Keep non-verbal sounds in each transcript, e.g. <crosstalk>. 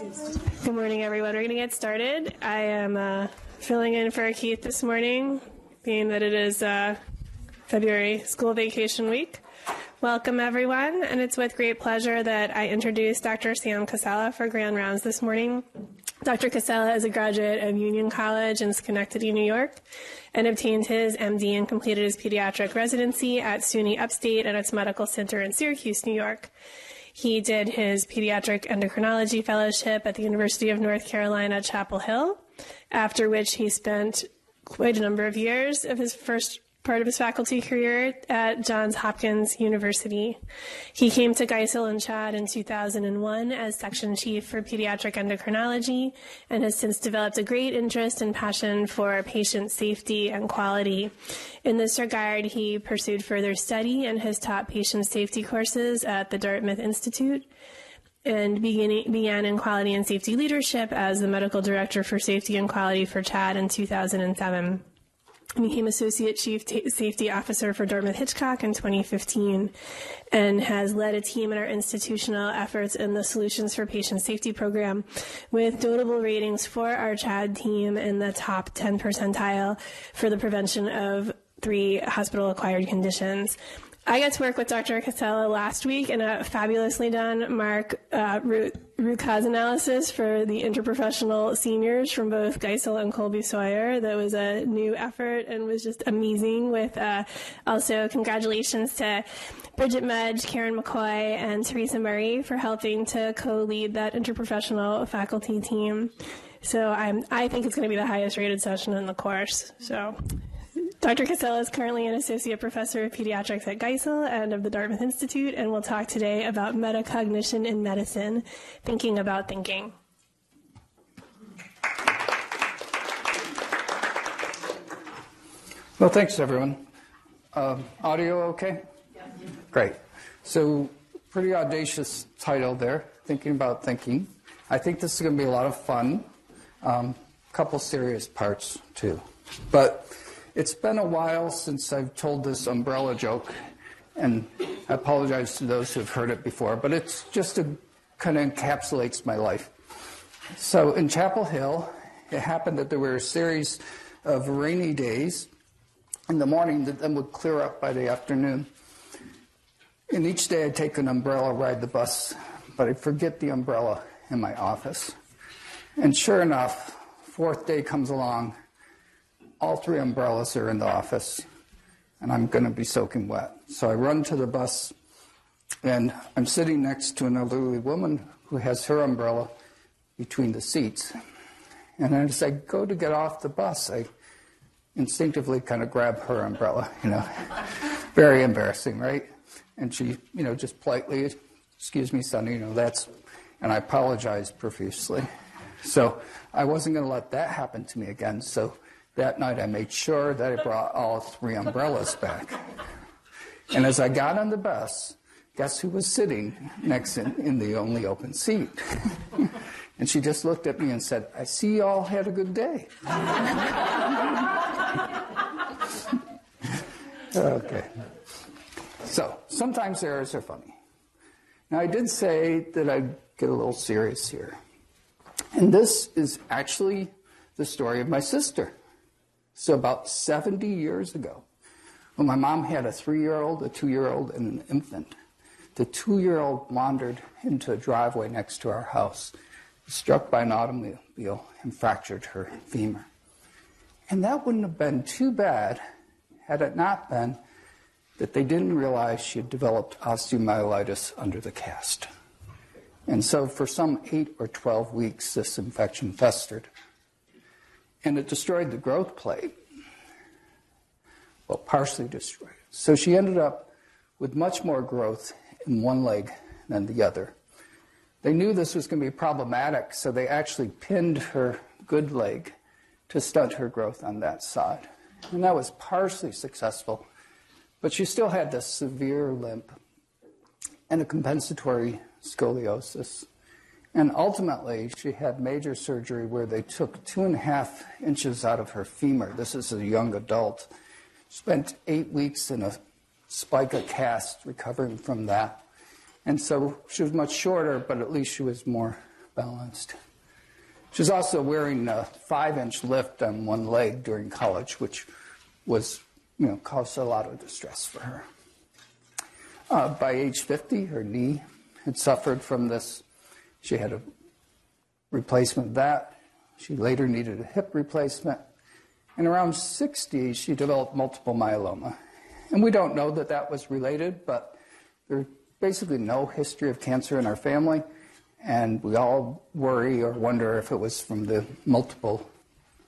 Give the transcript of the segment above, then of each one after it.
Good morning, everyone. We're going to get started. I am uh, filling in for Keith this morning, being that it is uh, February school vacation week. Welcome, everyone, and it's with great pleasure that I introduce Dr. Sam Casella for Grand Rounds this morning. Dr. Casella is a graduate of Union College in Schenectady, New York, and obtained his MD and completed his pediatric residency at SUNY Upstate and its medical center in Syracuse, New York. He did his pediatric endocrinology fellowship at the University of North Carolina, Chapel Hill, after which he spent quite a number of years of his first part of his faculty career at Johns Hopkins University. He came to Geisel and CHaD in 2001 as section chief for pediatric endocrinology and has since developed a great interest and passion for patient safety and quality. In this regard, he pursued further study and has taught patient safety courses at the Dartmouth Institute and began in quality and safety leadership as the medical director for safety and quality for CHaD in 2007 became Associate Chief T- Safety Officer for Dartmouth Hitchcock in 2015 and has led a team in our institutional efforts in the Solutions for Patient Safety program with notable ratings for our CHaD team in the top 10 percentile for the prevention of three hospital acquired conditions. I got to work with Dr. Casella last week in a fabulously done Mark uh, root, root cause analysis for the interprofessional seniors from both Geisel and Colby Sawyer. That was a new effort and was just amazing. With uh, also congratulations to Bridget Mudge, Karen McCoy, and Teresa Murray for helping to co-lead that interprofessional faculty team. So I'm, I think it's going to be the highest rated session in the course. So Dr. Casella is currently an associate professor of pediatrics at Geisel and of the Dartmouth Institute, and we'll talk today about metacognition in medicine, thinking about thinking. Well, thanks, everyone. Uh, audio okay? Yeah. Great. So, pretty audacious title there, Thinking About Thinking. I think this is going to be a lot of fun. A um, couple serious parts, too. But it's been a while since I've told this umbrella joke, and I apologize to those who've heard it before, but it's just a kind of encapsulates my life. So in Chapel Hill, it happened that there were a series of rainy days in the morning that then would clear up by the afternoon. And each day I'd take an umbrella, ride the bus, but I'd forget the umbrella in my office. And sure enough, fourth day comes along, all three umbrellas are in the office, and I'm going to be soaking wet. So I run to the bus, and I'm sitting next to an elderly woman who has her umbrella between the seats. And as I go to get off the bus, I instinctively kind of grab her umbrella, you know. <laughs> Very embarrassing, right? And she, you know, just politely, excuse me, son, you know, that's, and I apologized profusely. So I wasn't going to let that happen to me again. So that night, I made sure that I brought all three umbrellas back. And as I got on the bus, guess who was sitting next in, in the only open seat? <laughs> and she just looked at me and said, I see you all had a good day. <laughs> okay. So sometimes errors are funny. Now, I did say that I'd get a little serious here. And this is actually the story of my sister. So about 70 years ago, when my mom had a three-year-old, a two-year-old, and an infant, the two-year-old wandered into a driveway next to our house, struck by an automobile, and fractured her femur. And that wouldn't have been too bad had it not been that they didn't realize she had developed osteomyelitis under the cast. And so for some eight or 12 weeks, this infection festered and it destroyed the growth plate. Well, partially destroyed. So she ended up with much more growth in one leg than the other. They knew this was going to be problematic, so they actually pinned her good leg to stunt her growth on that side. And that was partially successful, but she still had this severe limp and a compensatory scoliosis. And ultimately, she had major surgery where they took two and a half inches out of her femur. This is a young adult. Spent eight weeks in a spica cast recovering from that. And so she was much shorter, but at least she was more balanced. She was also wearing a five inch lift on one leg during college, which was, you know, caused a lot of distress for her. Uh, by age 50, her knee had suffered from this. She had a replacement that. She later needed a hip replacement. And around 60, she developed multiple myeloma. And we don't know that that was related, but there's basically no history of cancer in our family. And we all worry or wonder if it was from the multiple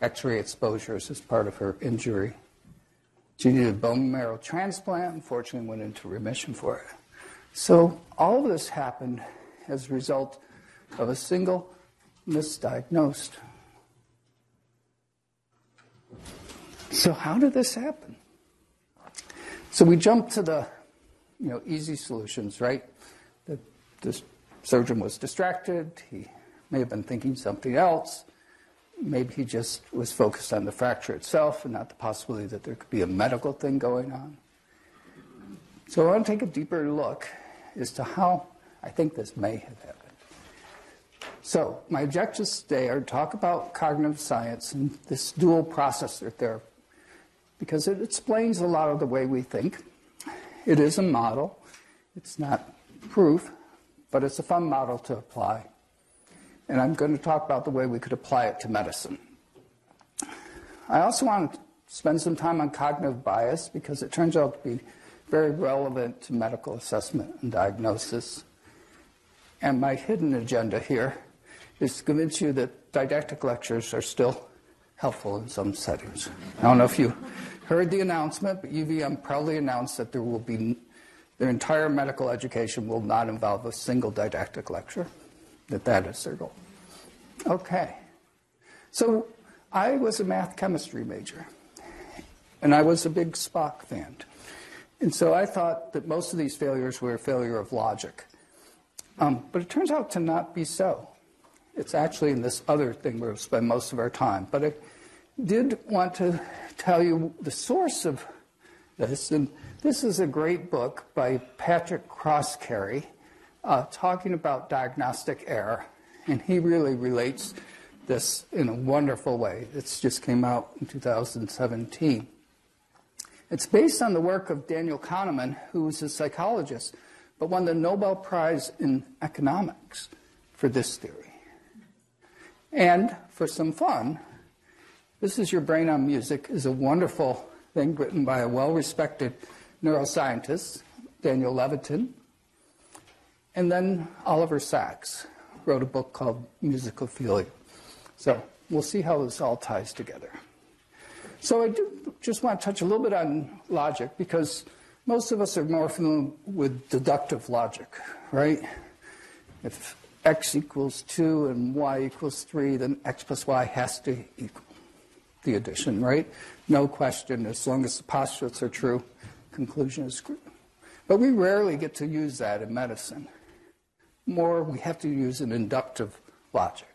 x ray exposures as part of her injury. She needed a bone marrow transplant, unfortunately, went into remission for it. So, all of this happened as a result of a single misdiagnosed. So, how did this happen? So, we jump to the you know, easy solutions, right? The, the surgeon was distracted. He may have been thinking something else. Maybe he just was focused on the fracture itself and not the possibility that there could be a medical thing going on. So I want to take a deeper look as to how I think this may have happened. So my objectives today are to talk about cognitive science and this dual process theory because it explains a lot of the way we think. It is a model. It's not proof, but it's a fun model to apply. And I'm going to talk about the way we could apply it to medicine. I also want to spend some time on cognitive bias because it turns out to be very relevant to medical assessment and diagnosis. And my hidden agenda here is to convince you that didactic lectures are still helpful in some settings. I don't know if you heard the announcement, but UVM proudly announced that there will be their entire medical education will not involve a single didactic lecture, that that is their goal. Okay. So I was a math chemistry major, and I was a big Spock fan. And so I thought that most of these failures were a failure of logic. Um, but it turns out to not be so. It's actually in this other thing where we spend most of our time. But I did want to tell you the source of this. And this is a great book by Patrick Croskerry uh, talking about diagnostic error. And he really relates this in a wonderful way. It just came out in 2017. It's based on the work of Daniel Kahneman, who was a psychologist, but won the Nobel Prize in economics for this theory. And for some fun, this is Your Brain on Music is a wonderful thing written by a well respected neuroscientist, Daniel Levitin. And then Oliver Sacks wrote a book called Musicophilia. So we'll see how this all ties together. So I do just want to touch a little bit on logic because most of us are more familiar with deductive logic, right? If x equals 2 and y equals 3, then x plus y has to equal the addition, right? No question, as long as the postulates are true, conclusion is true. But we rarely get to use that in medicine. More, we have to use an inductive logic.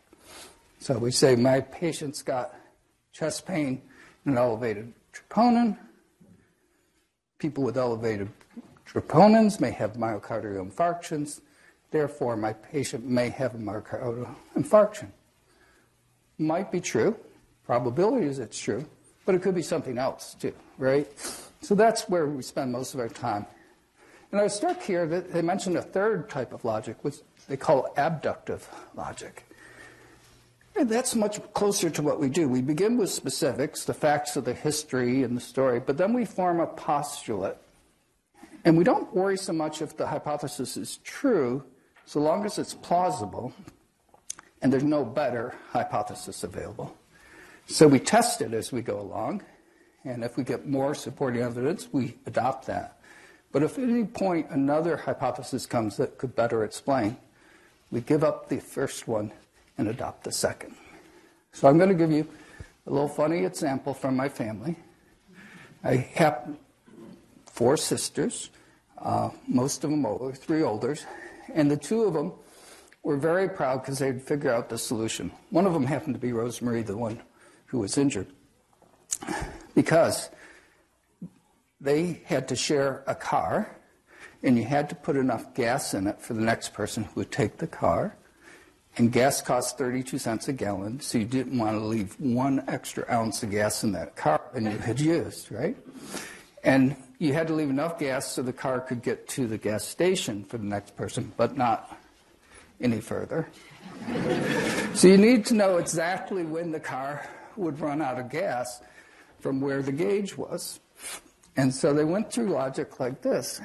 So we say, my patient's got chest pain and elevated troponin. People with elevated troponins may have myocardial infarctions. Therefore, my patient may have a myocardial infarction. Might be true. Probability is it's true. But it could be something else, too, right? So that's where we spend most of our time. And I was struck here that they mentioned a third type of logic, which they call abductive logic. And that's much closer to what we do. We begin with specifics, the facts of the history and the story, but then we form a postulate. And we don't worry so much if the hypothesis is true, so long as it's plausible and there's no better hypothesis available. So we test it as we go along, and if we get more supporting evidence, we adopt that. But if at any point another hypothesis comes that could better explain, we give up the first one and adopt the second. So I'm going to give you a little funny example from my family. I have four sisters, uh, most of them older, three olders, and the two of them were very proud because they'd figure out the solution. One of them happened to be Rosemary, the one who was injured because they had to share a car and you had to put enough gas in it for the next person who would take the car and gas cost 32 cents a gallon, so you didn't want to leave one extra ounce of gas in that car than you had used, right? And you had to leave enough gas so the car could get to the gas station for the next person, but not any further. so you need to know exactly when the car would run out of gas from where the gauge was. And so they went through logic like this.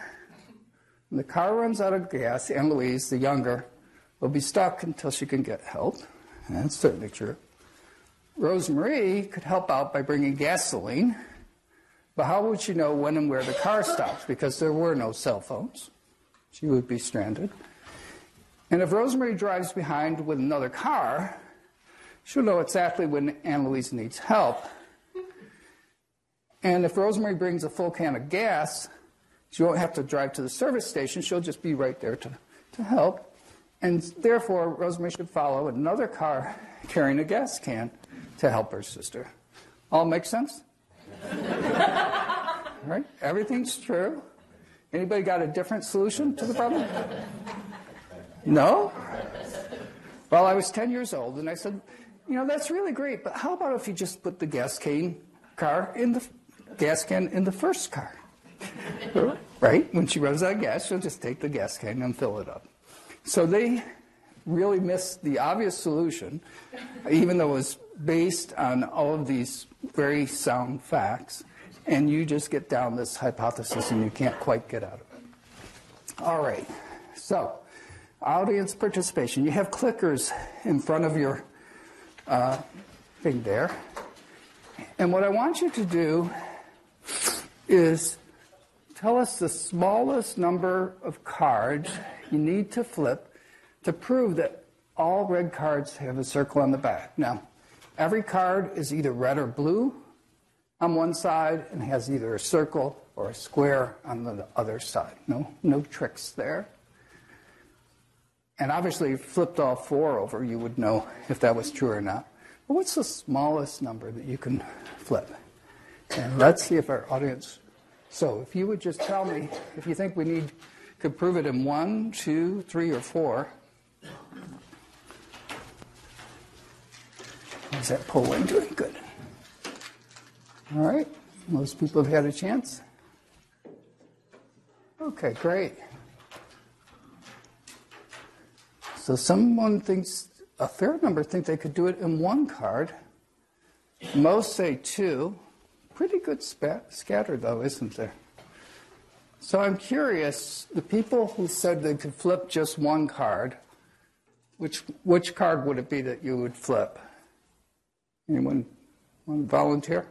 When the car runs out of gas, Ann Louise, the younger, will be stuck until she can get help. That's certainly true. Rosemarie could help out by bringing gasoline, but how would she know when and where the car stops? Because there were no cell phones. She would be stranded. And if Rosemarie drives behind with another car, she'll know exactly when Ann Louise needs help. And if Rosemarie brings a full can of gas, she won't have to drive to the service station. She'll just be right there to, to help. And therefore, Rosemary should follow another car carrying a gas can to help her sister. All make sense? <laughs> right? Everything's true. Anybody got a different solution to the problem? No? Well, I was 10 years old and I said, you know, that's really great, but how about if you just put the gas can car in the gas can in the first car? <laughs> right? When she runs out of gas, she'll just take the gas can and fill it up. So they really missed the obvious solution, even though it was based on all of these very sound facts, and you just get down this hypothesis and you can't quite get out of it. All right, so audience participation. You have clickers in front of your uh, thing there. And what I want you to do is tell us the smallest number of cards you need to flip to prove that all red cards have a circle on the back. Now, every card is either red or blue on one side and has either a circle or a square on the other side. No, no tricks there. And obviously, flipped all four over, you would know if that was true or not. But what's the smallest number that you can flip? And let's see if our audience. So, if you would just tell me if you think we need could prove it in one, two, three, or four. How's that polling doing? Good. All right. Most people have had a chance. Okay, great. So someone thinks, a fair number think they could do it in one card. Most say two. Pretty good scatter, though, isn't there? So I'm curious, the people who said they could flip just one card, which, which card would it be that you would flip? Anyone want to volunteer?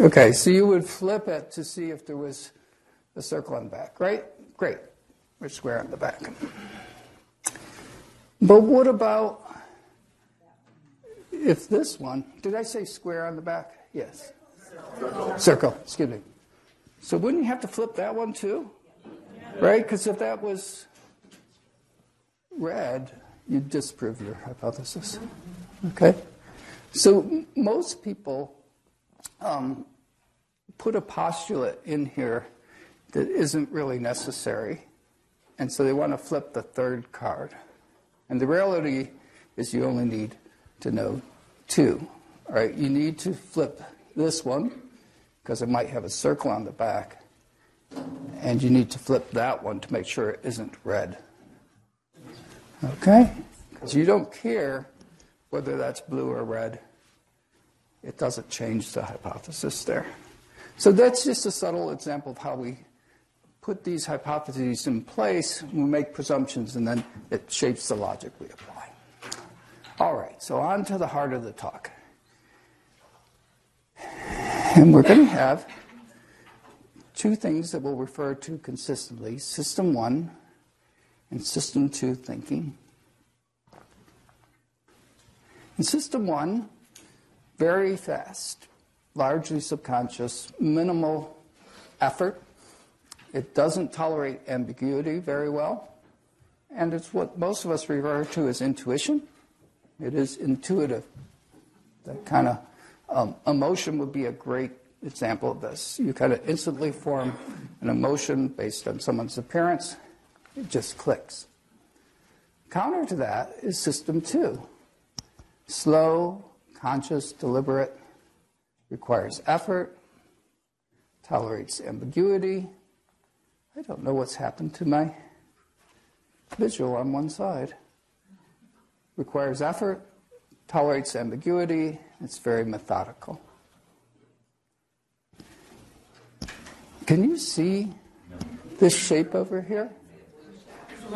Okay, so you would flip it to see if there was a circle on the back, right? Great. Or square on the back. But what about if this one, did I say square on the back? Yes. Circle excuse me. So wouldn't you have to flip that one too? Right? Because if that was red, you'd disprove your hypothesis. Okay? So most people um, put a postulate in here that isn't really necessary. And so they want to flip the third card. And the reality is you only need to know two. All right? You need to flip this one because it might have a circle on the back. And you need to flip that one to make sure it isn't red. Okay? Because you don't care whether that's blue or red. It doesn't change the hypothesis there. So that's just a subtle example of how we put these hypotheses in place, we make presumptions, and then it shapes the logic we apply. All right, so on to the heart of the talk. And we're going to have two things that we'll refer to consistently System 1 and System 2 thinking. In System 1, very fast, largely subconscious, minimal effort. It doesn't tolerate ambiguity very well. And it's what most of us refer to as intuition. It is intuitive, that kind of um, emotion would be a great example of this. You kind of instantly form an emotion based on someone's appearance, it just clicks. Counter to that is system two slow, conscious, deliberate, requires effort, tolerates ambiguity. I don't know what's happened to my visual on one side. Requires effort, tolerates ambiguity, it's very methodical. Can you see this shape over here?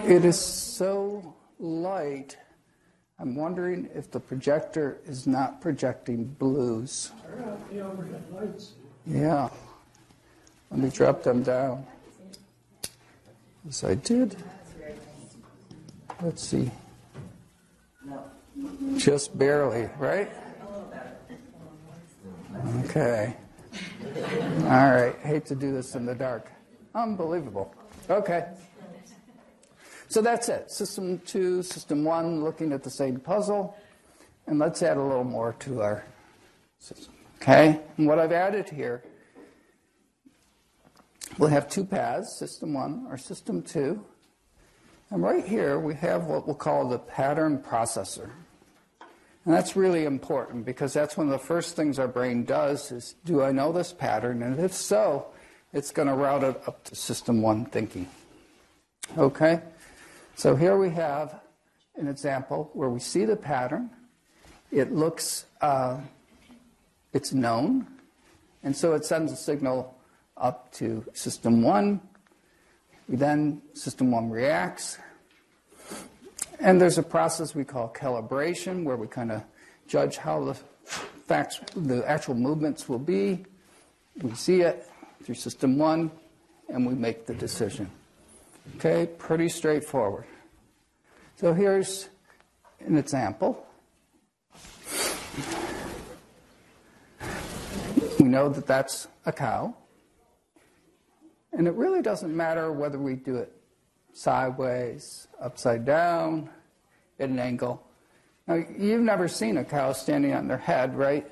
It is so light. I'm wondering if the projector is not projecting blues. Yeah. Let me drop them down. Yes, I did. Let's see. Just barely, right? Okay. All right. Hate to do this in the dark. Unbelievable. Okay. So that's it. System two, system one, looking at the same puzzle. And let's add a little more to our system. Okay? And what I've added here, we'll have two paths, system one or system two. And right here, we have what we'll call the pattern processor. And that's really important because that's one of the first things our brain does is, do I know this pattern? And if so, it's going to route it up to system one thinking. Okay? So here we have an example where we see the pattern. It looks, uh, it's known, and so it sends a signal up to system one. Then, system one reacts. And there's a process we call calibration where we kind of judge how the facts, the actual movements will be. We see it through system one, and we make the decision. Okay, pretty straightforward. So here's an example. We know that that's a cow. And it really doesn't matter whether we do it sideways, upside down, at an angle. Now, you've never seen a cow standing on their head, right?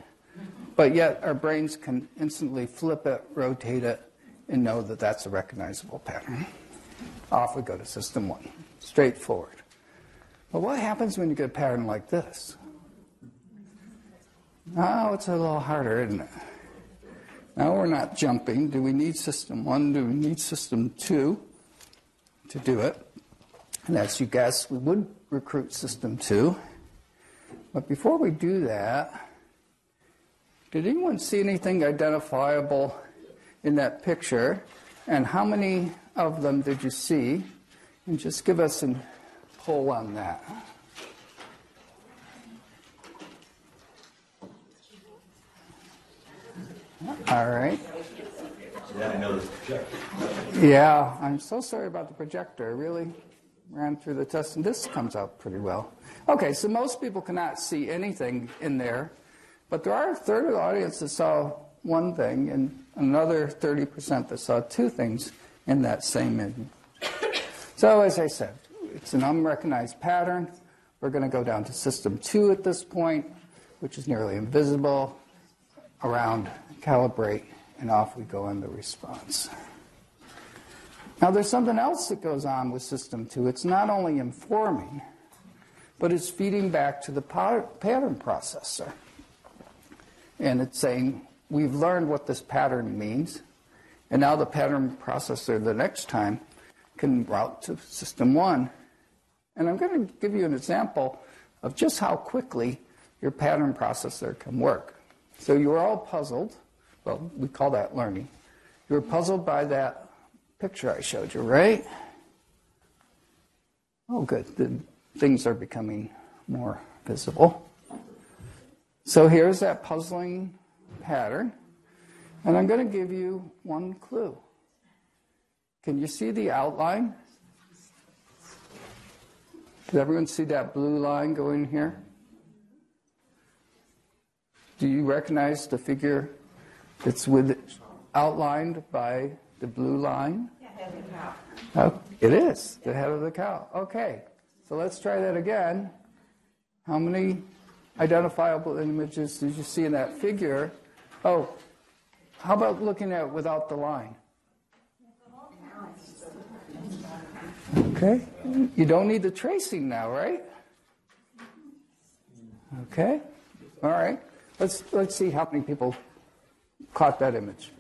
But yet our brains can instantly flip it, rotate it, and know that that's a recognizable pattern. Off we go to system one. Straightforward. But what happens when you get a pattern like this? Now it's a little harder, isn't it? Now we're not jumping. Do we need system one? Do we need system two to do it? And as you guess, we would recruit system two. But before we do that, did anyone see anything identifiable in that picture? And how many of them did you see? And just give us a poll on that. All right. Yeah, I projector. Yeah, I'm so sorry about the projector. Really ran through the test, and this comes out pretty well. Okay, so most people cannot see anything in there, but there are a third of the audience that saw one thing, and another 30% that saw two things in that same image. So, as I said, it's an unrecognized pattern. We're going to go down to system two at this point, which is nearly invisible, around calibrate, and off we go in the response. Now, there's something else that goes on with system two. It's not only informing, but it's feeding back to the pattern processor. And it's saying, we've learned what this pattern means, and now the pattern processor the next time can route to system one. And I'm going to give you an example of just how quickly your pattern processor can work. So you were all puzzled. Well, we call that learning. You were puzzled by that picture I showed you, right? Oh, good. The things are becoming more visible. So here's that puzzling pattern. And I'm going to give you one clue. Can you see the outline? Does everyone see that blue line going here? Do you recognize the figure that's with outlined by the blue line? Oh, it is the head of the cow. Okay, so let's try that again. How many identifiable images did you see in that figure? Oh, how about looking at it without the line? Okay. You don't need the tracing now, right? Okay. All right. Let's let's see how many people caught that image.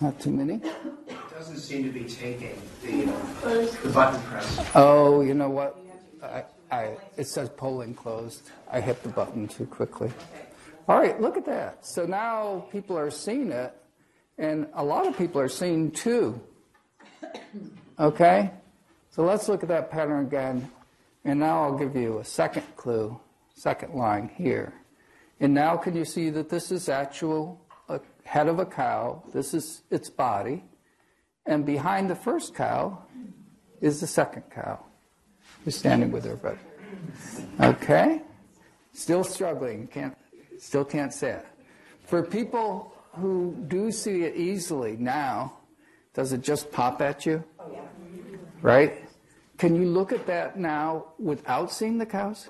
Not too many. It doesn't seem to be taking the, uh, the button press. Oh, you know what? I, I, it says polling closed. I hit the button too quickly. All right, look at that. So now people are seeing it, and a lot of people are seeing two. Okay? So let's look at that pattern again. And now I'll give you a second clue, second line here. And now can you see that this is actual a head of a cow, this is its body, and behind the first cow is the second cow who's standing with her brother. Okay? Still struggling, can't still can't say it. For people who do see it easily now, does it just pop at you? Oh, right? Can you look at that now without seeing the cows?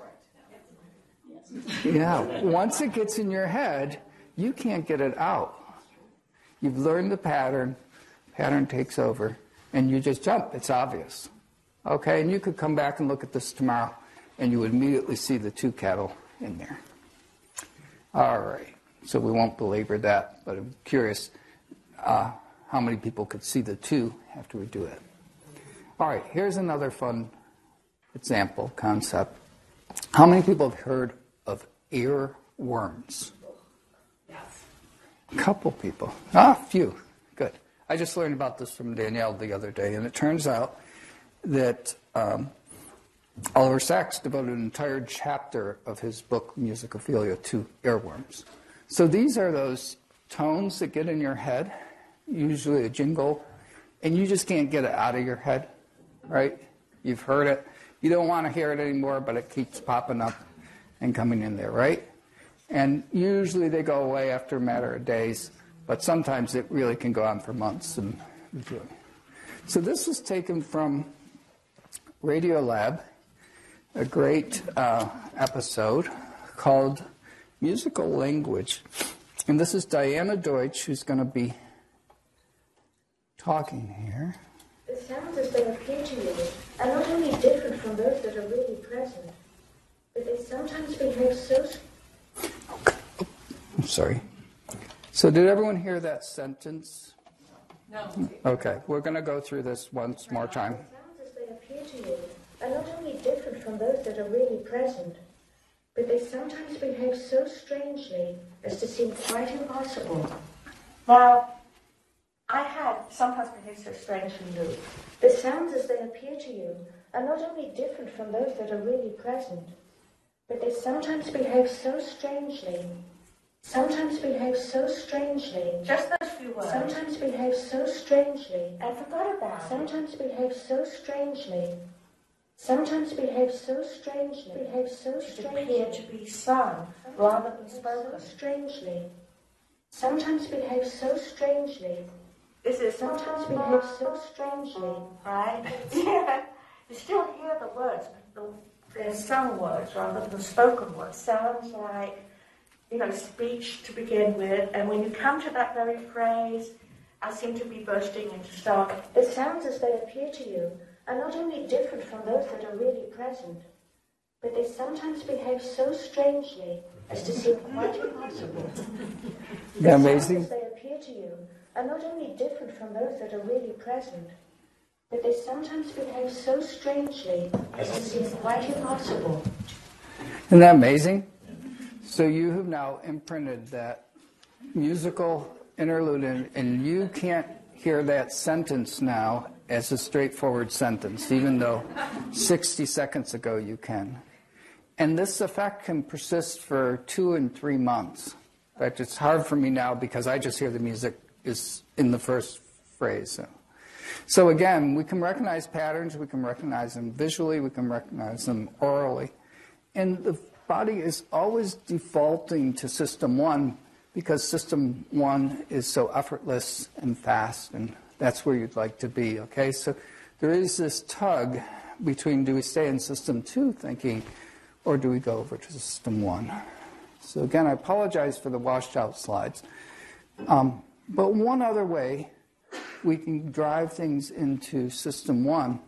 Yeah. Once it gets in your head, you can't get it out. You've learned the pattern, pattern takes over, and you just jump. It's obvious. Okay, and you could come back and look at this tomorrow, and you would immediately see the two cattle in there. All right, so we won't belabor that, but I'm curious uh, how many people could see the two after we do it. All right, here's another fun example, concept. How many people have heard of earworms? Yes. A couple people. Ah, a few. Good. I just learned about this from Danielle the other day, and it turns out that um, Oliver Sacks devoted an entire chapter of his book Musicophilia to earworms. So these are those tones that get in your head, usually a jingle, and you just can't get it out of your head, right? You've heard it. You don't want to hear it anymore, but it keeps popping up and coming in there, right? And usually they go away after a matter of days, but sometimes it really can go on for months. And so this was taken from Radiolab, a great uh, episode called Musical Language. And this is Diana Deutsch who's going to be talking here. The sounds as they appear to you are not only different from those that are really present, but they sometimes behave so I'm sorry. So, did everyone hear that sentence? No. Okay, we're going to go through this once more time. The sounds as they appear to you are not only different from those that are really present, but they sometimes behave so strangely as to seem quite impossible. Now, I had sometimes behave so strangely, Lou. The sounds as they appear to you are not only different from those that are really present, but they sometimes behave so strangely. Sometimes behave so strangely. Just those few words. Sometimes behave so strangely. I forgot about. Sometimes behave so strangely. Sometimes behave so strangely. Behave so strangely. appear to be sung rather than spoken. Strangely. Sometimes behave so strangely. This is Sometimes behave so strangely. right? <laughs> yeah. You still hear the words, but the- they're sung words rather than spoken words. Sounds like, you know, speech to begin with, and when you come to that very phrase, I seem to be bursting into song. The sounds as they appear to you are not only different from those that are really present, but they sometimes behave so strangely as to seem quite impossible. Isn't <laughs> amazing? Sounds as they appear to you are not only different from those that are really present, but they sometimes behave so strangely as to seem quite impossible. Isn't that amazing? So you have now imprinted that musical interlude, in, and you can't hear that sentence now as a straightforward sentence, even though 60 seconds ago you can. And this effect can persist for two and three months. In fact, it's hard for me now because I just hear the music is in the first phrase. So. So again, we can recognize patterns, we can recognize them visually, we can recognize them orally. And the body is always defaulting to system one because system one is so effortless and fast, and that's where you'd like to be, okay? So there is this tug between do we stay in system two thinking or do we go over to system one? So again, I apologize for the washed out slides. Um, but one other way we can drive things into system one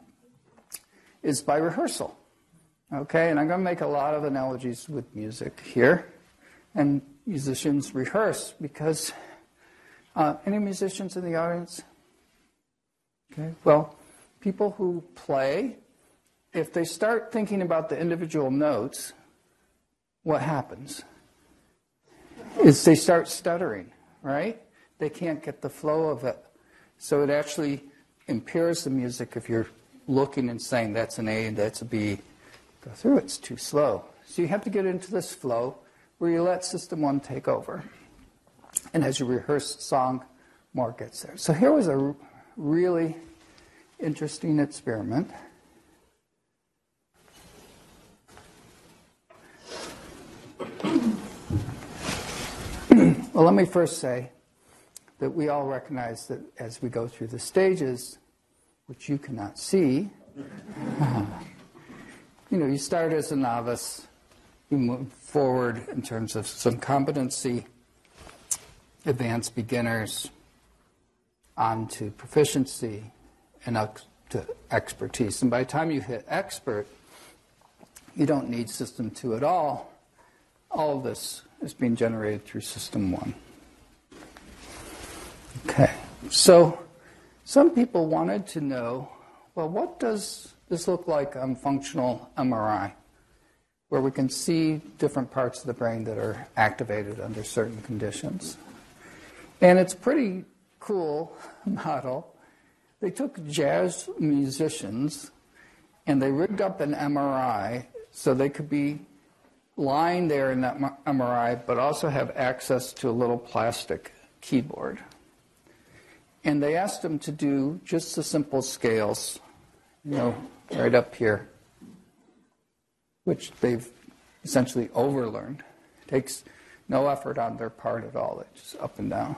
is by rehearsal. Okay, and I'm going to make a lot of analogies with music here. And musicians rehearse because uh, any musicians in the audience? Okay, well, people who play, if they start thinking about the individual notes, what happens? Is they start stuttering, right? They can't get the flow of it. So it actually impairs the music if you're looking and saying that's an A and that's a B. Go through, it's too slow. So you have to get into this flow where you let system one take over. And as you rehearse song, more gets there. So here was a really interesting experiment. <clears throat> well, let me first say that we all recognize that as we go through the stages, which you cannot see, <laughs> you know, you start as a novice, you move forward in terms of some competency, advanced beginners, on to proficiency, and up to expertise. And by the time you hit expert, you don't need system two at all. All of this is being generated through system one. Okay, so some people wanted to know well, what does this look like on functional MRI, where we can see different parts of the brain that are activated under certain conditions? And it's pretty cool <laughs> model. They took jazz musicians and they rigged up an MRI so they could be lying there in that MRI, but also have access to a little plastic keyboard. And they asked them to do just the simple scales, you know, right up here, which they've essentially overlearned. It takes no effort on their part at all, it's just up and down.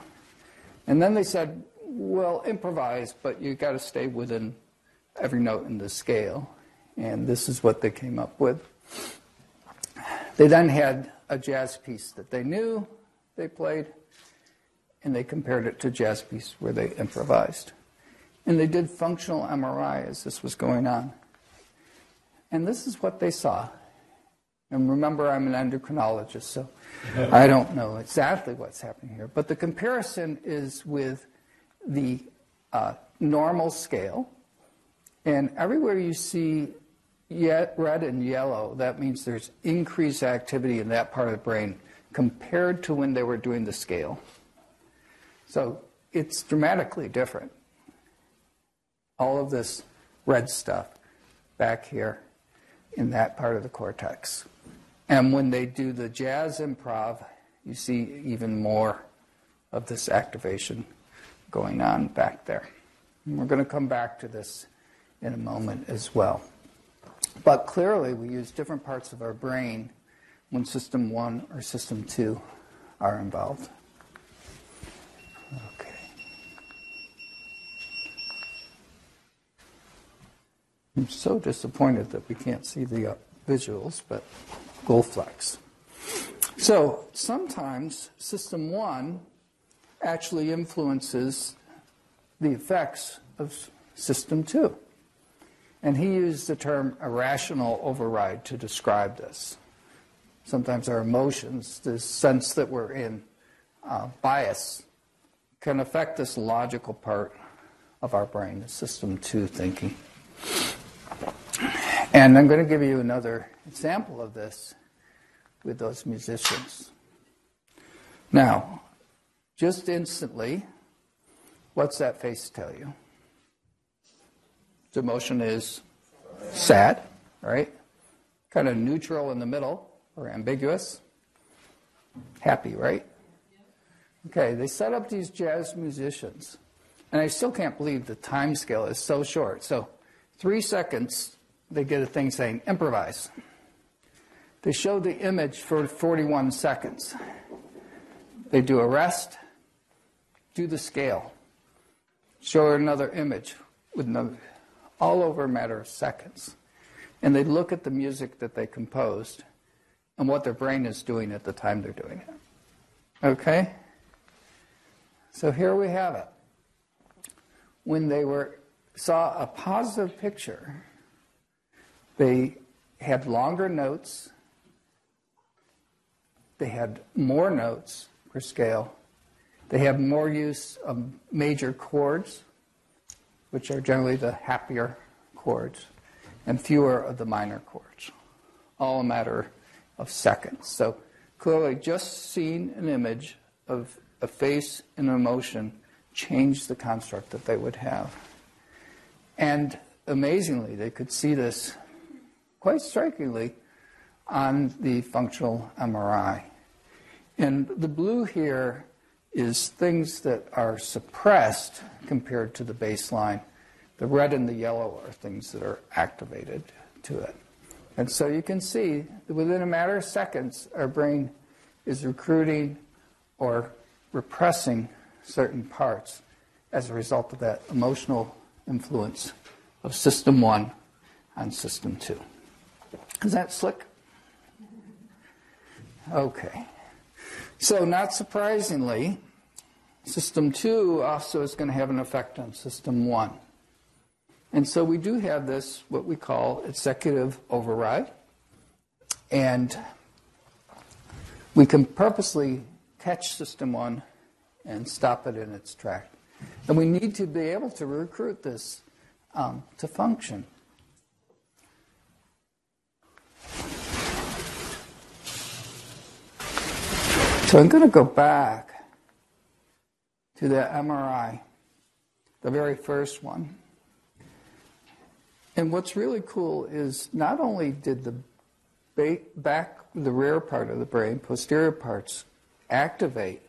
And then they said, well, improvise, but you've got to stay within every note in the scale. And this is what they came up with. They then had a jazz piece that they knew they played, and they compared it to jazz piece where they improvised. And they did functional MRI as this was going on. And this is what they saw. And remember, I'm an endocrinologist, so <laughs> I don't know exactly what's happening here. But the comparison is with the uh, normal scale. And everywhere you see yet red and yellow, that means there's increased activity in that part of the brain compared to when they were doing the scale. So it's dramatically different. All of this red stuff back here in that part of the cortex. And when they do the jazz improv, you see even more of this activation going on back there. And we're going to come back to this in a moment as well. But clearly, we use different parts of our brain when system one or system two are involved. I'm so disappointed that we can't see the uh, visuals, but GoldFlex. So sometimes system one actually influences the effects of system two. And he used the term irrational override to describe this. Sometimes our emotions, the sense that we're in uh, bias, can affect this logical part of our brain, the system two thinking. And I'm going to give you another example of this with those musicians. Now, just instantly, what's that face tell you? The emotion is sad, right? Kind of neutral in the middle or ambiguous. Happy, right? Okay, they set up these jazz musicians. And I still can't believe the time scale is so short. So, three seconds, they get a thing saying improvise. They show the image for 41 seconds. They do a rest, do the scale, show another image with another, all over a matter of seconds. And they look at the music that they composed and what their brain is doing at the time they're doing it. Okay? So here we have it. When they were saw a positive picture, they had longer notes, they had more notes per scale, they had more use of major chords, which are generally the happier chords, and fewer of the minor chords. All a matter of seconds. So clearly, just seeing an image of a face and an emotion changed the construct that they would have. And amazingly, they could see this quite strikingly on the functional MRI. And the blue here is things that are suppressed compared to the baseline. The red and the yellow are things that are activated to it. And so you can see that within a matter of seconds, our brain is recruiting or repressing certain parts as a result of that emotional influence of system one on system two. Is that slick? Okay. So, not surprisingly, system two also is going to have an effect on system one. And so we do have this, what we call executive override. And we can purposely catch system one and stop it in its track. And we need to be able to recruit this um, to function. So I'm going to go back to the MRI, the very first one. And what's really cool is not only did the back, the rear part of the brain, posterior parts, activate,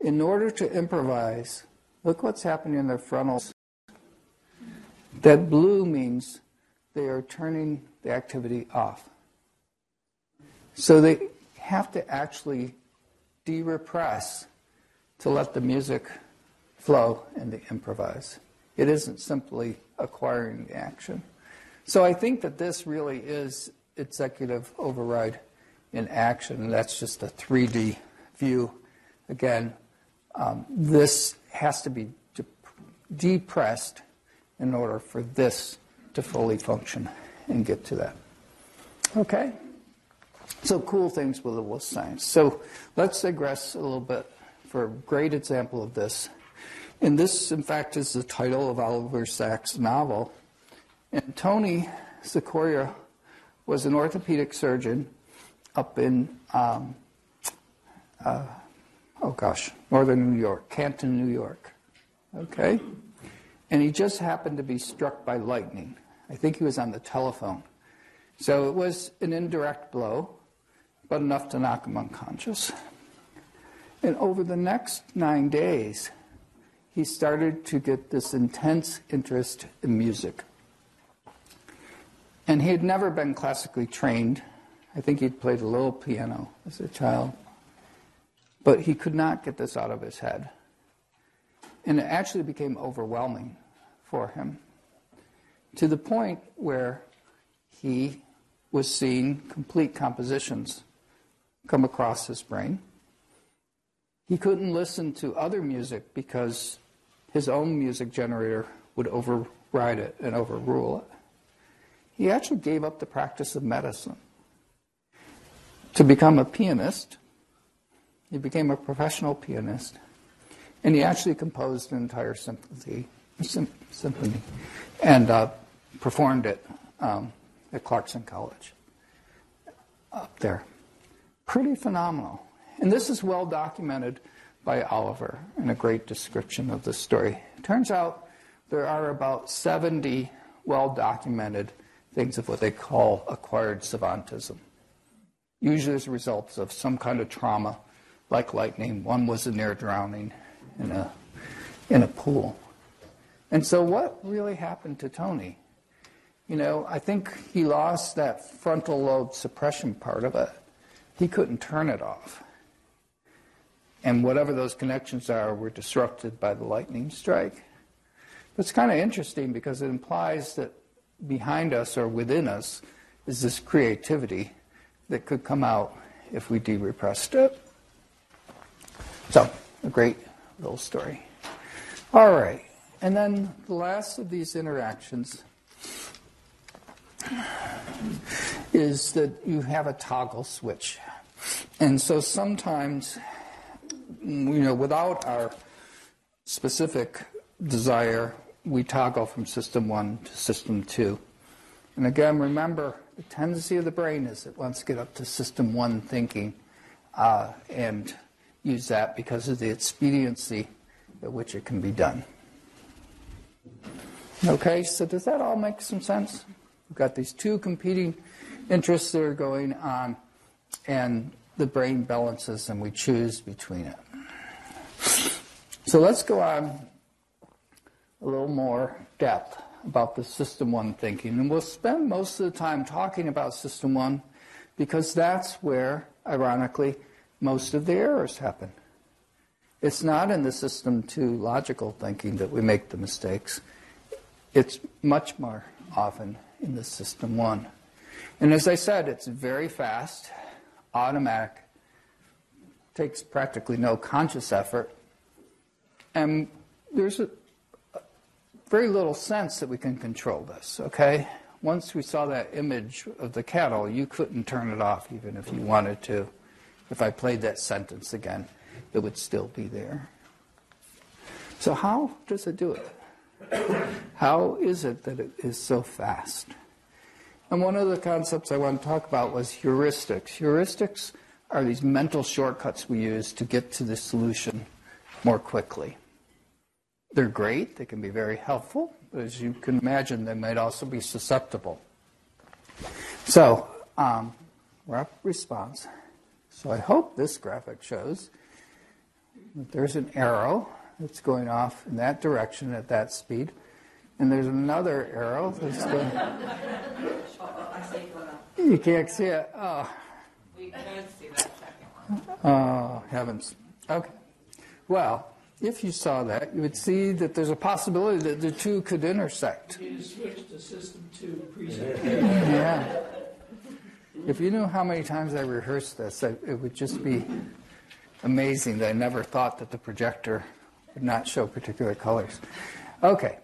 in order to improvise, look what's happening in their frontals. That blue means they are turning the activity off. So they have to actually de-repress to let the music flow and they improvise. It isn't simply acquiring the action. So I think that this really is executive override in action, that's just a 3D view. Again, um, this has to be depressed in order for this to fully function and get to that. Okay? So, cool things with the science. So, let's digress a little bit for a great example of this. And this, in fact, is the title of Oliver Sacks' novel. And Tony Cicoria was an orthopedic surgeon up in, um, uh, oh gosh, northern New York, Canton, New York. Okay? And he just happened to be struck by lightning. I think he was on the telephone. So it was an indirect blow, but enough to knock him unconscious. And over the next nine days, he started to get this intense interest in music. And he had never been classically trained. I think he'd played a little piano as a child. But he could not get this out of his head. And it actually became overwhelming for him to the point where he was seeing complete compositions come across his brain. He couldn't listen to other music because his own music generator would override it and overrule it. He actually gave up the practice of medicine to become a pianist. He became a professional pianist, and he actually composed an entire symphony, symphony and uh, performed it um, at Clarkson College up there. Pretty phenomenal. And this is well documented by Oliver in a great description of the story. It turns out there are about 70 well documented things of what they call acquired savantism, usually as a result of some kind of trauma like lightning. One was a near drowning in a, in a pool. And so, what really happened to Tony? You know, I think he lost that frontal lobe suppression part of it. He couldn't turn it off and whatever those connections are were disrupted by the lightning strike. It's kind of interesting because it implies that behind us or within us is this creativity that could come out if we de-repressed it. So, a great little story. All right, and then the last of these interactions is that you have a toggle switch. And so sometimes, you know, without our specific desire, we toggle from system one to system two. And again, remember, the tendency of the brain is it wants to get up to system one thinking uh, and use that because of the expediency at which it can be done. Okay, so does that all make some sense? We've got these two competing interests that are going on, and the brain balances, and we choose between it. So let's go on a little more depth about the system one thinking. And we'll spend most of the time talking about system one because that's where, ironically, most of the errors happen. It's not in the system two logical thinking that we make the mistakes. It's much more often in the system one. And as I said, it's very fast, automatic, takes practically no conscious effort, and there's a, very little sense that we can control this, okay? Once we saw that image of the cattle, you couldn't turn it off even if you wanted to. If I played that sentence again, it would still be there. So, how does it do it? How is it that it is so fast? And one of the concepts I want to talk about was heuristics. Heuristics are these mental shortcuts we use to get to the solution more quickly. They're great, they can be very helpful, but as you can imagine, they might also be susceptible. So, um, up response. So I hope this graphic shows that there's an arrow that's going off in that direction at that speed, and there's another arrow that's <laughs> going. You can't see it. Oh. We could see that second one. Oh, heavens. Okay. Well, if you saw that, you would see that there's a possibility that the two could intersect. You switch to system two presentation. Yeah. If you knew how many times I rehearsed this, I, it would just be amazing that I never thought that the projector would not show particular colors. Okay.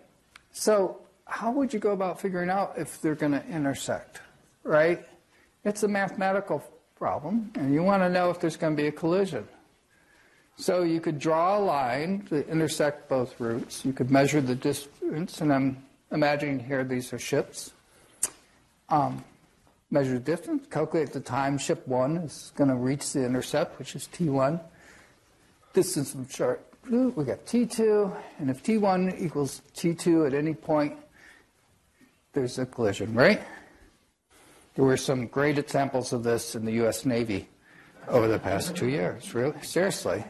So, how would you go about figuring out if they're going to intersect? Right? It's a mathematical problem, and you want to know if there's going to be a collision. So you could draw a line to intersect both routes. You could measure the distance, and I'm imagining here these are ships. Um, measure distance, calculate the time ship 1 is going to reach the intercept, which is T1. Distance from chart blue, we got T2, and if T1 equals T2 at any point, there's a collision, right? There were some great examples of this in the U.S. Navy over the past two years, really, seriously.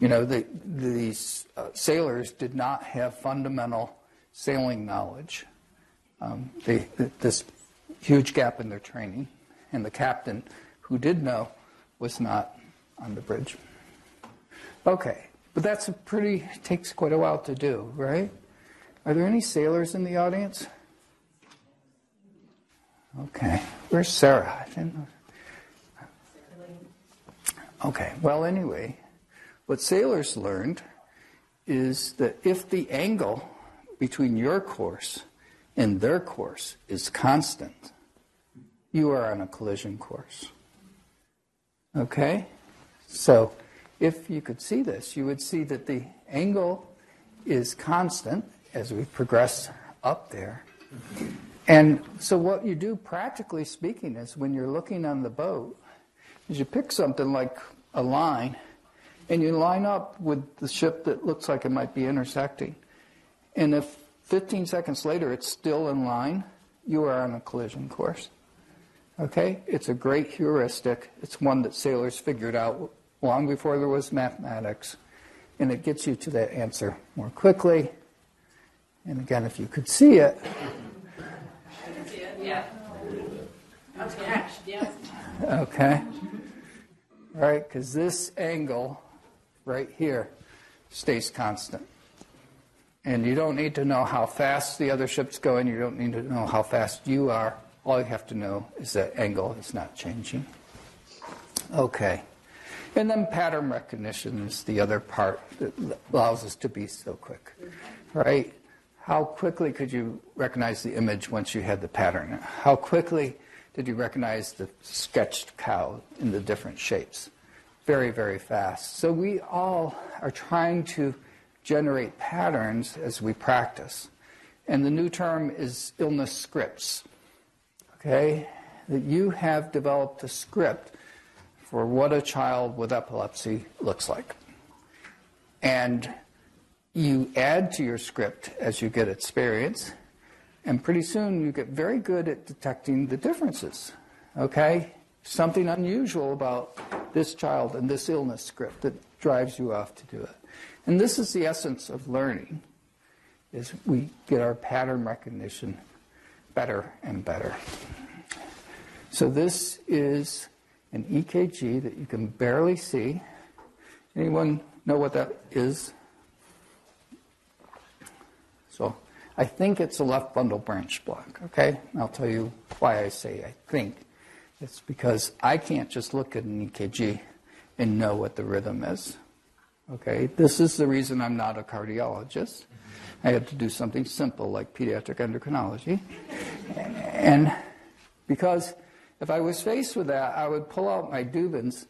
You know, the, these uh, sailors did not have fundamental sailing knowledge. Um, they, this huge gap in their training, and the captain, who did know, was not on the bridge. Okay, but that's a pretty takes quite a while to do, right? Are there any sailors in the audience? Okay, where's Sarah? Okay, well, anyway, what sailors learned is that if the angle between your course and their course is constant, you are on a collision course. Okay? So, if you could see this, you would see that the angle is constant as we progress up there. And so, what you do, practically speaking, is when you're looking on the boat, is you pick something like a line and you line up with the ship that looks like it might be intersecting. And if 15 seconds later it's still in line, you are on a collision course. Okay? It's a great heuristic. It's one that sailors figured out long before there was mathematics. And it gets you to that answer more quickly. And again, if you could see it. I can see it, yeah. Okay. Yeah. Okay. All right, because this angle right here stays constant. And you don't need to know how fast the other ship's going. You don't need to know how fast you are all you have to know is that angle is not changing. Okay. And then pattern recognition is the other part that allows us to be so quick, right? How quickly could you recognize the image once you had the pattern? How quickly did you recognize the sketched cow in the different shapes? Very, very fast. So we all are trying to generate patterns as we practice. And the new term is illness scripts. Okay? That you have developed a script for what a child with epilepsy looks like. And you add to your script as you get experience, and pretty soon you get very good at detecting the differences. Okay? Something unusual about this child and this illness script that drives you off to do it. And this is the essence of learning is we get our pattern recognition better and better. So this is an EKG that you can barely see. Anyone know what that is? So I think it's a left bundle branch block, okay? I'll tell you why I say I think. It's because I can't just look at an EKG and know what the rhythm is. Okay, this is the reason I'm not a cardiologist. I had to do something simple like pediatric endocrinology. And because if I was faced with that, I would pull out my Dubins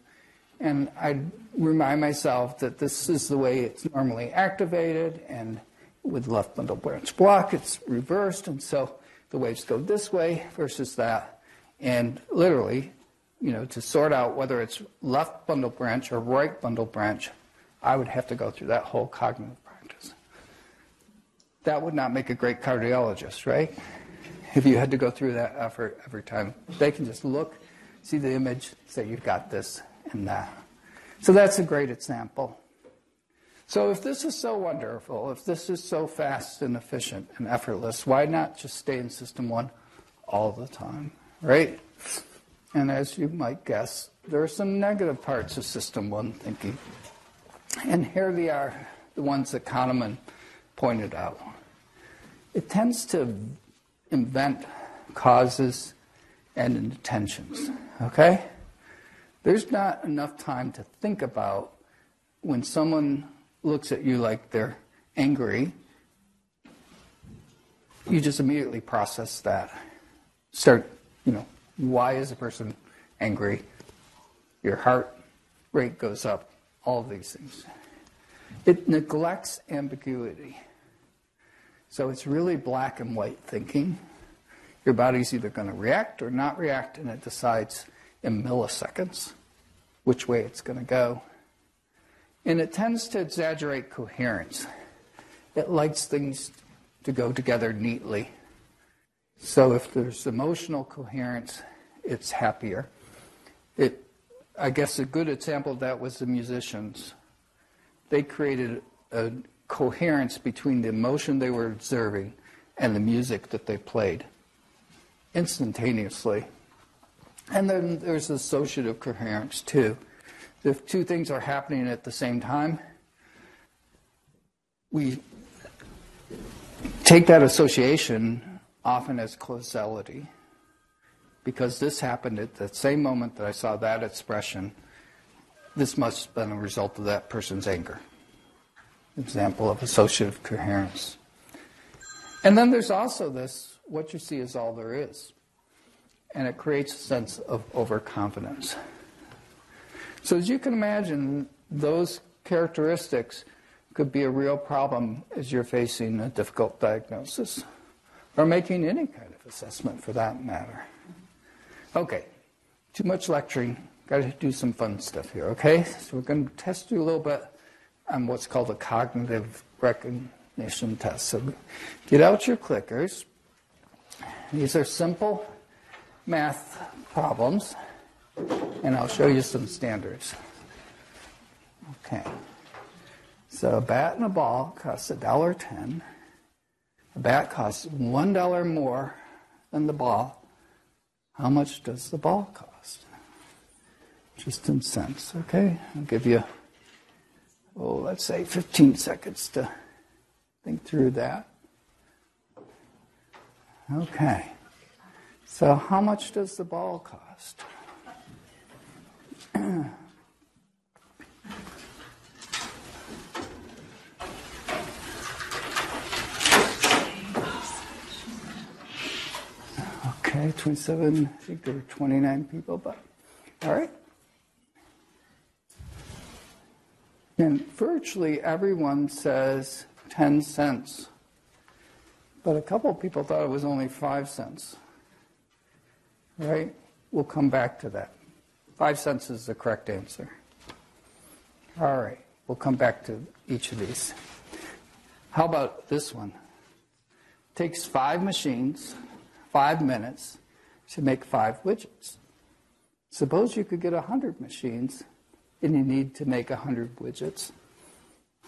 and I'd remind myself that this is the way it's normally activated, and with left bundle branch block, it's reversed, and so the waves go this way versus that. And literally, you know, to sort out whether it's left bundle branch or right bundle branch, I would have to go through that whole cognitive practice. That would not make a great cardiologist, right? if you had to go through that effort every time. They can just look, see the image, say you've got this and that. So that's a great example. So if this is so wonderful, if this is so fast and efficient and effortless, why not just stay in system one all the time, right? And as you might guess, there are some negative parts of system one thinking. And here they are, the ones that Kahneman pointed out. It tends to invent causes and intentions. Okay? There's not enough time to think about when someone looks at you like they're angry, you just immediately process that. Start, you know, why is a person angry? Your heart rate goes up, all these things. It neglects ambiguity. So it's really black and white thinking. Your body's either going to react or not react, and it decides in milliseconds which way it's going to go. And it tends to exaggerate coherence. It likes things to go together neatly. So if there's emotional coherence, it's happier. It, I guess a good example of that was the musicians. They created a coherence between the emotion they were observing and the music that they played instantaneously. And then there's associative coherence too. If two things are happening at the same time, we take that association often as causality. Because this happened at the same moment that I saw that expression, this must have been a result of that person's anger example of associative coherence. And then there's also this what you see is all there is. And it creates a sense of overconfidence. So, as you can imagine, those characteristics could be a real problem as you're facing a difficult diagnosis or making any kind of assessment for that matter. Okay, too much lecturing. Got to do some fun stuff here, okay? So, we're going to test you a little bit on what's called a cognitive recognition test. So get out your clickers. These are simple math problems, and I'll show you some standards. Okay. So a bat and a ball costs $1.10. A bat costs $1 more than the ball. How much does the ball cost? Just in cents, okay? I'll give you oh, let's say 15 seconds to think through that. Okay. So, how much does the ball cost? <clears throat> Okay, 27, I think there were 29 people, but all right. And virtually everyone says 10 cents. But a couple people thought it was only 5 cents. Right? We'll come back to that. 5 cents is the correct answer. All right, we'll come back to each of these. How about this one? Takes five machines, five minutes to make five widgets. Suppose you could get 100 machines and you need to make 100 widgets.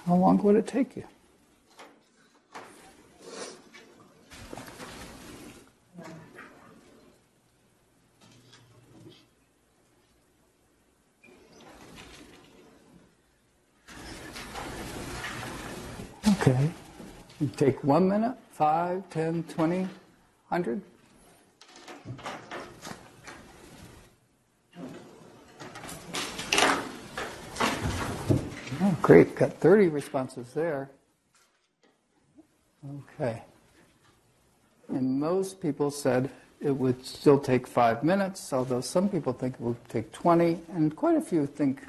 How long would it take you? Okay. You take one minute, five, ten, twenty, hundred. Oh, great. Got 30 responses there. Okay. And most people said it would still take five minutes, although some people think it would take 20, and quite a few think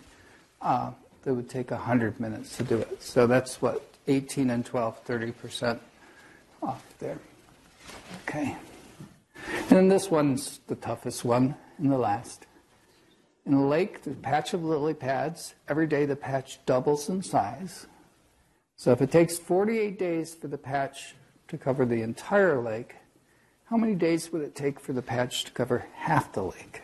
uh, it would take 100 minutes to do it. So that's what 18 and 12, 30% off there. Okay. And this one's the toughest one and the last. In a lake, the patch of lily pads, every day the patch doubles in size. So if it takes 48 days for the patch to cover the entire lake, how many days would it take for the patch to cover half the lake?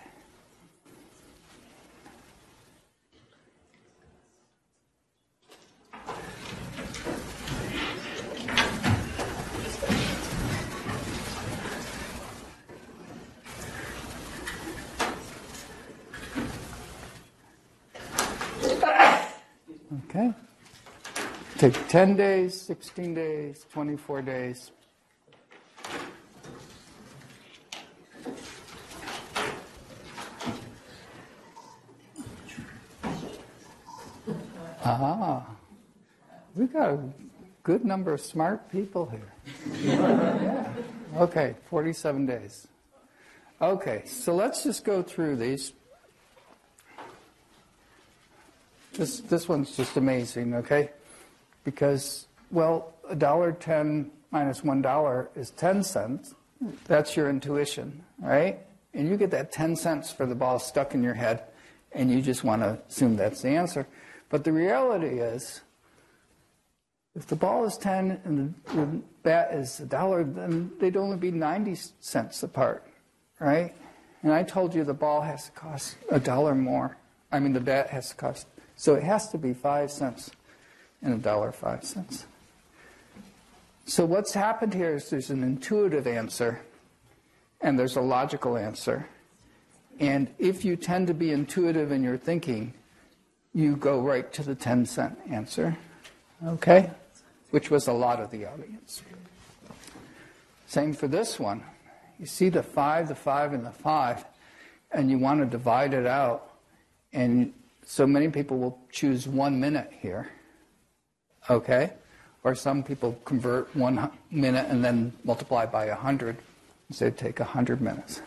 Okay. Take 10 days, 16 days, 24 days. Ah, we got a good number of smart people here. yeah. Okay, 47 days. Okay, so let's just go through these. This, this one's just amazing, okay? Because, well, a dollar ten minus one dollar is ten cents. That's your intuition, right? And you get that ten cents for the ball stuck in your head, and you just want to assume that's the answer. But the reality is, if the ball is ten and the, bat is a dollar, then they'd only be ninety cents apart, right? And I told you the ball has to cost a dollar more. I mean, the bat has to cost so it has to be five cents and a dollar five cents. So what's happened here is there's an intuitive answer and there's a logical answer. And if you tend to be intuitive in your thinking, you go right to the 10 cent answer. Okay? Which was a lot of the audience. Same for this one. You see the 5, the 5, and the 5, and you want to divide it out. And so many people will choose one minute here. Okay? Or some people convert one minute and then multiply by a 100 and say take a 100 minutes.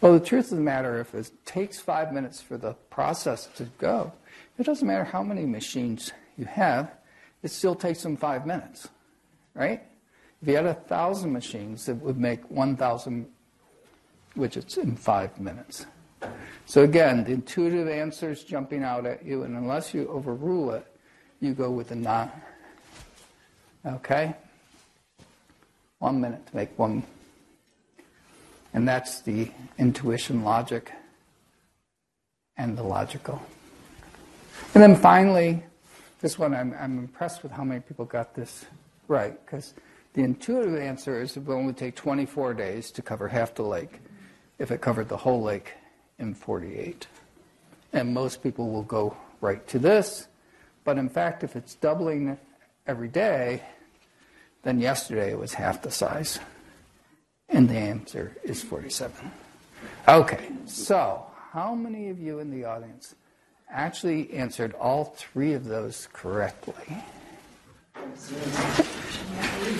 Well, the truth of the matter, if it takes five minutes for the process to go, it doesn't matter how many machines you have, it still takes them five minutes, right? If you had a thousand machines, it would make 1,000 widgets in five minutes. So again, the intuitive answer is jumping out at you, and unless you overrule it, you go with the not. Okay? One minute to make one. And that's the intuition logic and the logical. And then finally, this one, I'm, I'm impressed with how many people got this right, because the intuitive answer is it would only take 24 days to cover half the lake if it covered the whole lake in 48. And most people will go right to this. But in fact, if it's doubling every day, then yesterday it was half the size. And the answer is 47. Okay, so how many of you in the audience actually answered all three of those correctly?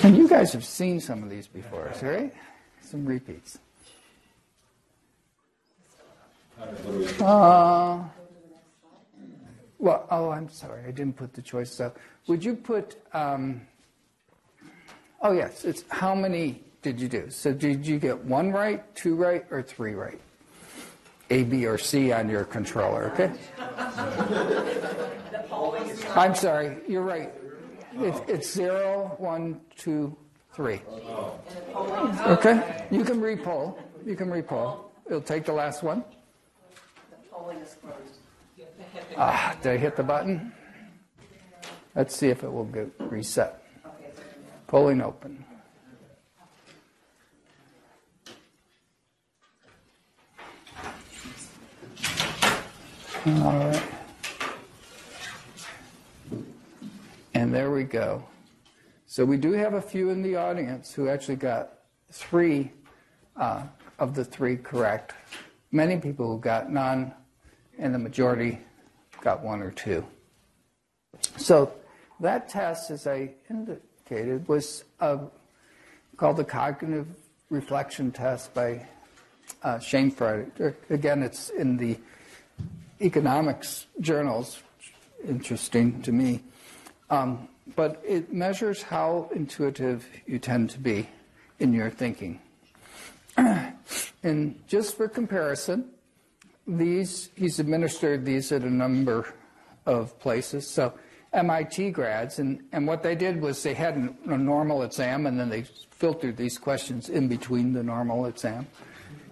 And you guys have seen some of these before, right? Some repeats. Uh, well, oh, I'm sorry, I didn't put the choices up. Would you put, um, oh, yes, it's how many did you do? So did you get one right, two right, or three right? A, B, or C on your controller, okay? I'm sorry, you're right. It's, it's zero, one, two, three. Okay, you can repoll. You can repoll. It'll take the last one. Ah, did I hit the button? Let's see if it will get reset. Pulling open. All right. And there we go. So we do have a few in the audience who actually got three uh, of the three correct. Many people who got none, and the majority got one or two. So that test, as I indicated, was uh, called the cognitive reflection test by uh, Shane Frederick. Again, it's in the economics journals, interesting to me. Um, but it measures how intuitive you tend to be in your thinking. <clears throat> and just for comparison, these he's administered these at a number of places. So MIT grads, and, and what they did was they had a normal exam, and then they filtered these questions in between the normal exam.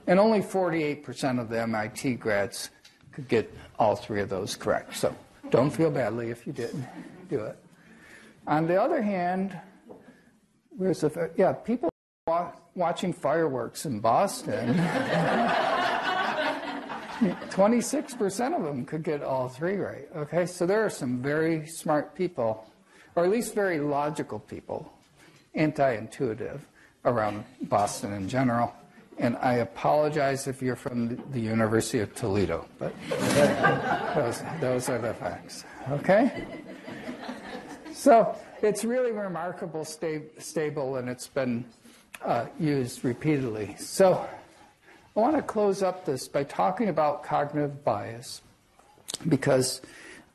And only 48% of the MIT grads could get all three of those correct. So don't feel badly if you didn't do it. On the other hand, where's the yeah people watching fireworks in Boston. <laughs> 26% of them could get all three right. Okay, so there are some very smart people, or at least very logical people, anti intuitive around Boston in general. And I apologize if you're from the University of Toledo, but those, those are the facts. Okay? So it's really remarkable, sta- stable, and it's been uh, used repeatedly. So I want to close up this by talking about cognitive bias because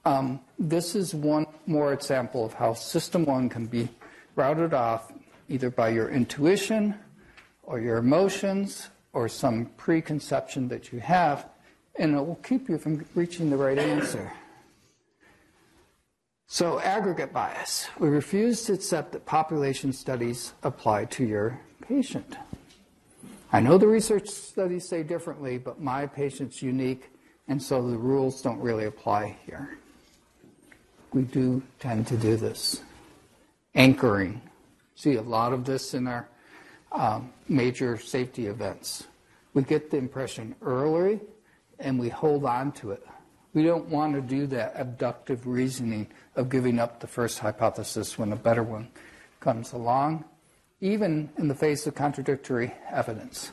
um, this is one more example of how system one can be routed off either by your intuition or your emotions or some preconception that you have, and it will keep you from reaching the right answer. So, aggregate bias. We refuse to accept that population studies apply to your patient. I know the research studies say differently, but my patient's unique, and so the rules don't really apply here. We do tend to do this. Anchoring. See a lot of this in our um, major safety events. We get the impression early and we hold on to it. We don't want to do that abductive reasoning of giving up the first hypothesis when a better one comes along even in the face of contradictory evidence.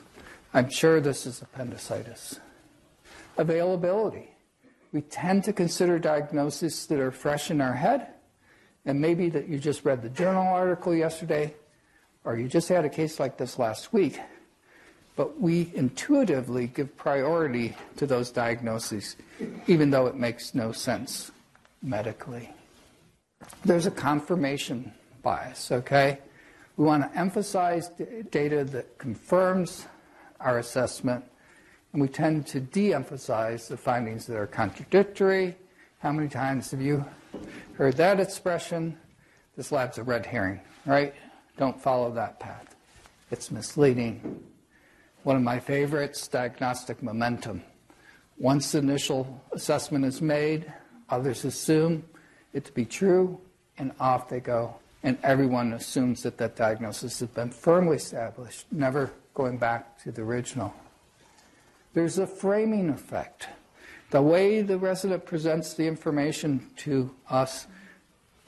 I'm sure this is appendicitis. Availability. We tend to consider diagnoses that are fresh in our head, and maybe that you just read the journal article yesterday, or you just had a case like this last week. But we intuitively give priority to those diagnoses, even though it makes no sense medically. There's a confirmation bias, okay? We want to emphasize data that confirms our assessment, and we tend to de emphasize the findings that are contradictory. How many times have you heard that expression? This lab's a red herring, right? Don't follow that path. It's misleading. One of my favorites, diagnostic momentum. Once the initial assessment is made, others assume it to be true, and off they go and everyone assumes that that diagnosis has been firmly established, never going back to the original. There's a framing effect. The way the resident presents the information to us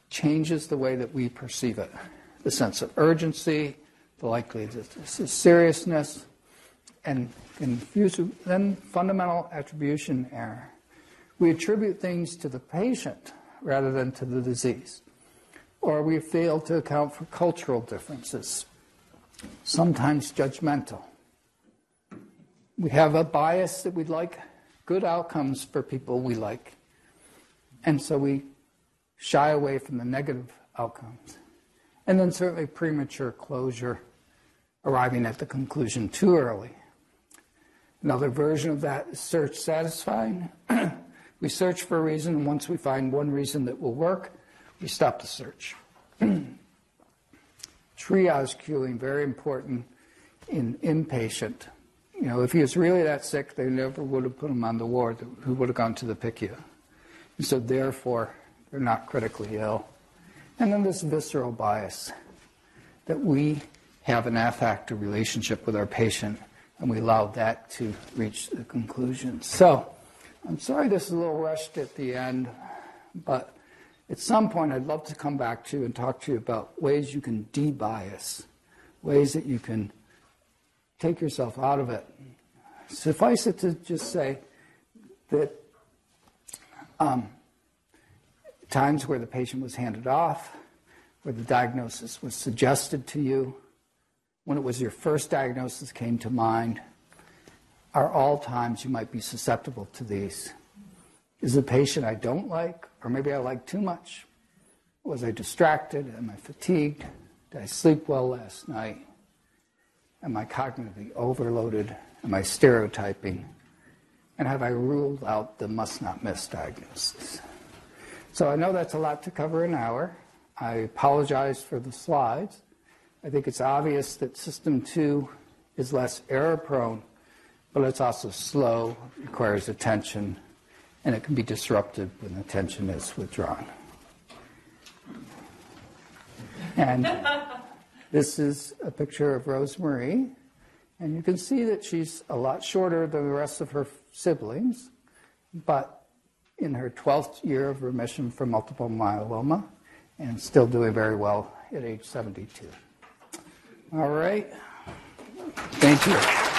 changes the way that we perceive it. The sense of urgency, the likelihood of seriousness, and confuse, then fundamental attribution error. We attribute things to the patient rather than to the disease. Or we fail to account for cultural differences, sometimes judgmental. We have a bias that we'd like good outcomes for people we like. And so we shy away from the negative outcomes. And then certainly premature closure, arriving at the conclusion too early. Another version of that is search satisficing. <clears throat> we search for a reason, and once we find one reason that will work, we stop the search. <clears throat> Triage cueing, very important in inpatient. You know, if he was really that sick, they never would have put him on the ward. Who would have gone to the PICU? And so, therefore, they're not critically ill. And then this visceral bias that we have an affective relationship with our patient and we allow that to reach the conclusion. So, I'm sorry this is a little rushed at the end, but at some point I'd love to come back to you and talk to you about ways you can de-bias, ways that you can take yourself out of it. Suffice it to just say that um, times where the patient was handed off, where the diagnosis was suggested to you, when it was your first diagnosis came to mind, are all times you might be susceptible to these. Is the patient I don't like, or maybe I like too much? Was I distracted? Am I fatigued? Did I sleep well last night? Am I cognitively overloaded? Am I stereotyping? And have I ruled out the must not miss diagnosis? So I know that's a lot to cover in an hour. I apologize for the slides. I think it's obvious that system two is less error prone, but it's also slow, requires attention, and it can be disrupted when attention is withdrawn. And <laughs> this is a picture of Rosemarie, and you can see that she's a lot shorter than the rest of her siblings, but in her 12th year of remission from multiple myeloma and still doing very well at age 72. All right. Thank you.